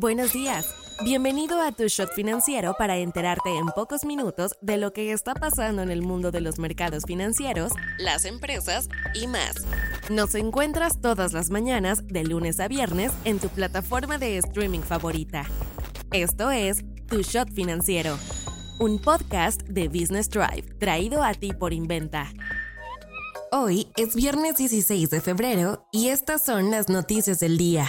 Buenos días. Bienvenido a tu shot financiero para enterarte en pocos minutos de lo que está pasando en el mundo de los mercados financieros, las empresas y más. Nos encuentras todas las mañanas de lunes a viernes en tu plataforma de streaming favorita. Esto es Tu Shot Financiero, un podcast de Business Drive traído a ti por Inventa. Hoy es viernes 16 de febrero y estas son las noticias del día.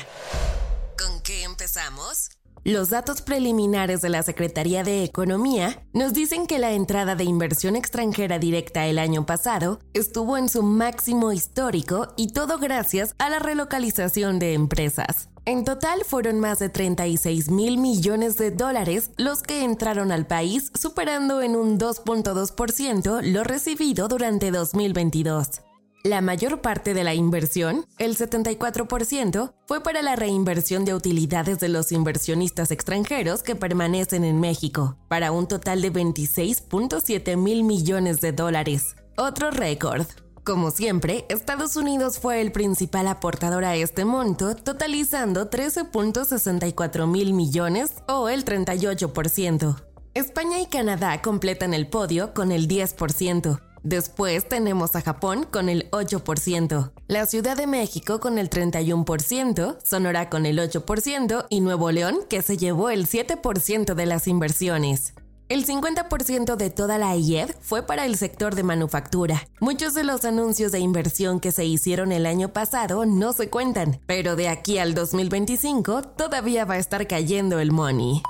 ¿Con qué empezamos? Los datos preliminares de la Secretaría de Economía nos dicen que la entrada de inversión extranjera directa el año pasado estuvo en su máximo histórico y todo gracias a la relocalización de empresas. En total fueron más de 36 mil millones de dólares los que entraron al país, superando en un 2.2% lo recibido durante 2022. La mayor parte de la inversión, el 74%, fue para la reinversión de utilidades de los inversionistas extranjeros que permanecen en México, para un total de 26.7 mil millones de dólares. Otro récord. Como siempre, Estados Unidos fue el principal aportador a este monto, totalizando 13.64 mil millones o el 38%. España y Canadá completan el podio con el 10%. Después tenemos a Japón con el 8%, la Ciudad de México con el 31%, Sonora con el 8% y Nuevo León que se llevó el 7% de las inversiones. El 50% de toda la IED fue para el sector de manufactura. Muchos de los anuncios de inversión que se hicieron el año pasado no se cuentan, pero de aquí al 2025 todavía va a estar cayendo el money.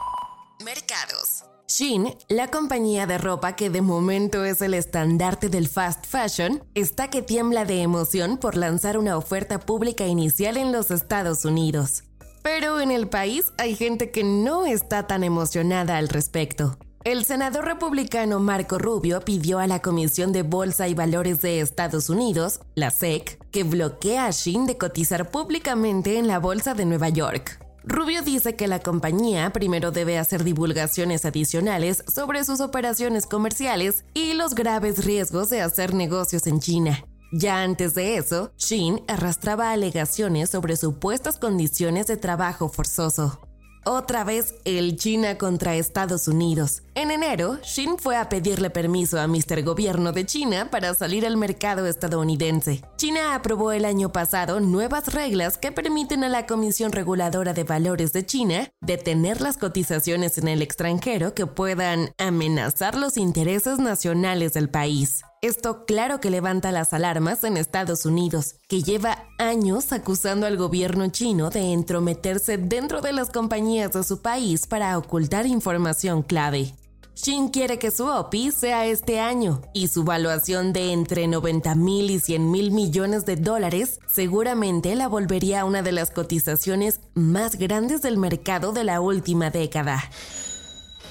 Shein, la compañía de ropa que de momento es el estandarte del fast fashion, está que tiembla de emoción por lanzar una oferta pública inicial en los Estados Unidos. Pero en el país hay gente que no está tan emocionada al respecto. El senador republicano Marco Rubio pidió a la Comisión de Bolsa y Valores de Estados Unidos, la SEC, que bloquee a Shein de cotizar públicamente en la Bolsa de Nueva York. Rubio dice que la compañía primero debe hacer divulgaciones adicionales sobre sus operaciones comerciales y los graves riesgos de hacer negocios en China. Ya antes de eso, Shin arrastraba alegaciones sobre supuestas condiciones de trabajo forzoso. Otra vez el China contra Estados Unidos. En enero, Shin fue a pedirle permiso a Mr. Gobierno de China para salir al mercado estadounidense. China aprobó el año pasado nuevas reglas que permiten a la Comisión Reguladora de Valores de China detener las cotizaciones en el extranjero que puedan amenazar los intereses nacionales del país. Esto claro que levanta las alarmas en Estados Unidos, que lleva años acusando al gobierno chino de entrometerse dentro de las compañías de su país para ocultar información clave. Shin quiere que su OPI sea este año y su valuación de entre 90 mil y 100 mil millones de dólares seguramente la volvería una de las cotizaciones más grandes del mercado de la última década.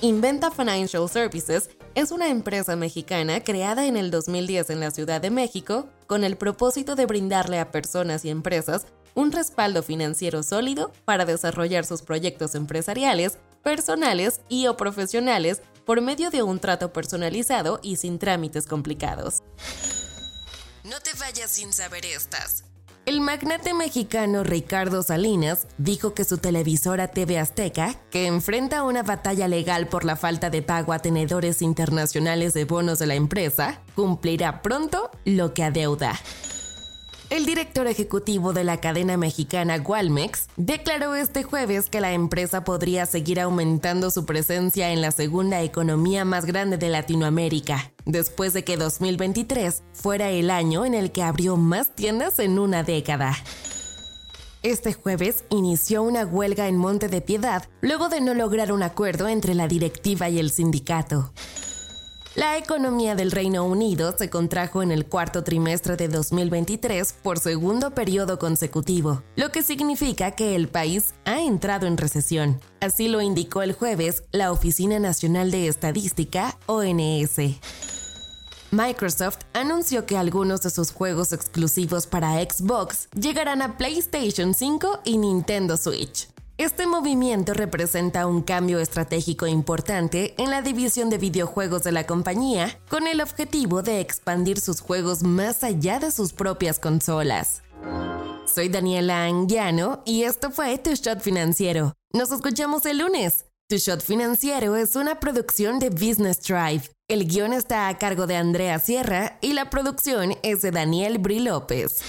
Inventa Financial Services es una empresa mexicana creada en el 2010 en la Ciudad de México con el propósito de brindarle a personas y empresas un respaldo financiero sólido para desarrollar sus proyectos empresariales, personales y o profesionales por medio de un trato personalizado y sin trámites complicados. No te vayas sin saber estas. El magnate mexicano Ricardo Salinas dijo que su televisora TV Azteca, que enfrenta una batalla legal por la falta de pago a tenedores internacionales de bonos de la empresa, cumplirá pronto lo que adeuda. El director ejecutivo de la cadena mexicana Walmex declaró este jueves que la empresa podría seguir aumentando su presencia en la segunda economía más grande de Latinoamérica, después de que 2023 fuera el año en el que abrió más tiendas en una década. Este jueves inició una huelga en Monte de Piedad luego de no lograr un acuerdo entre la directiva y el sindicato. La economía del Reino Unido se contrajo en el cuarto trimestre de 2023 por segundo periodo consecutivo, lo que significa que el país ha entrado en recesión. Así lo indicó el jueves la Oficina Nacional de Estadística, ONS. Microsoft anunció que algunos de sus juegos exclusivos para Xbox llegarán a PlayStation 5 y Nintendo Switch. Este movimiento representa un cambio estratégico importante en la división de videojuegos de la compañía, con el objetivo de expandir sus juegos más allá de sus propias consolas. Soy Daniela Anguiano y esto fue Tu Shot Financiero. Nos escuchamos el lunes. Tu Shot Financiero es una producción de Business Drive. El guion está a cargo de Andrea Sierra y la producción es de Daniel Bri López.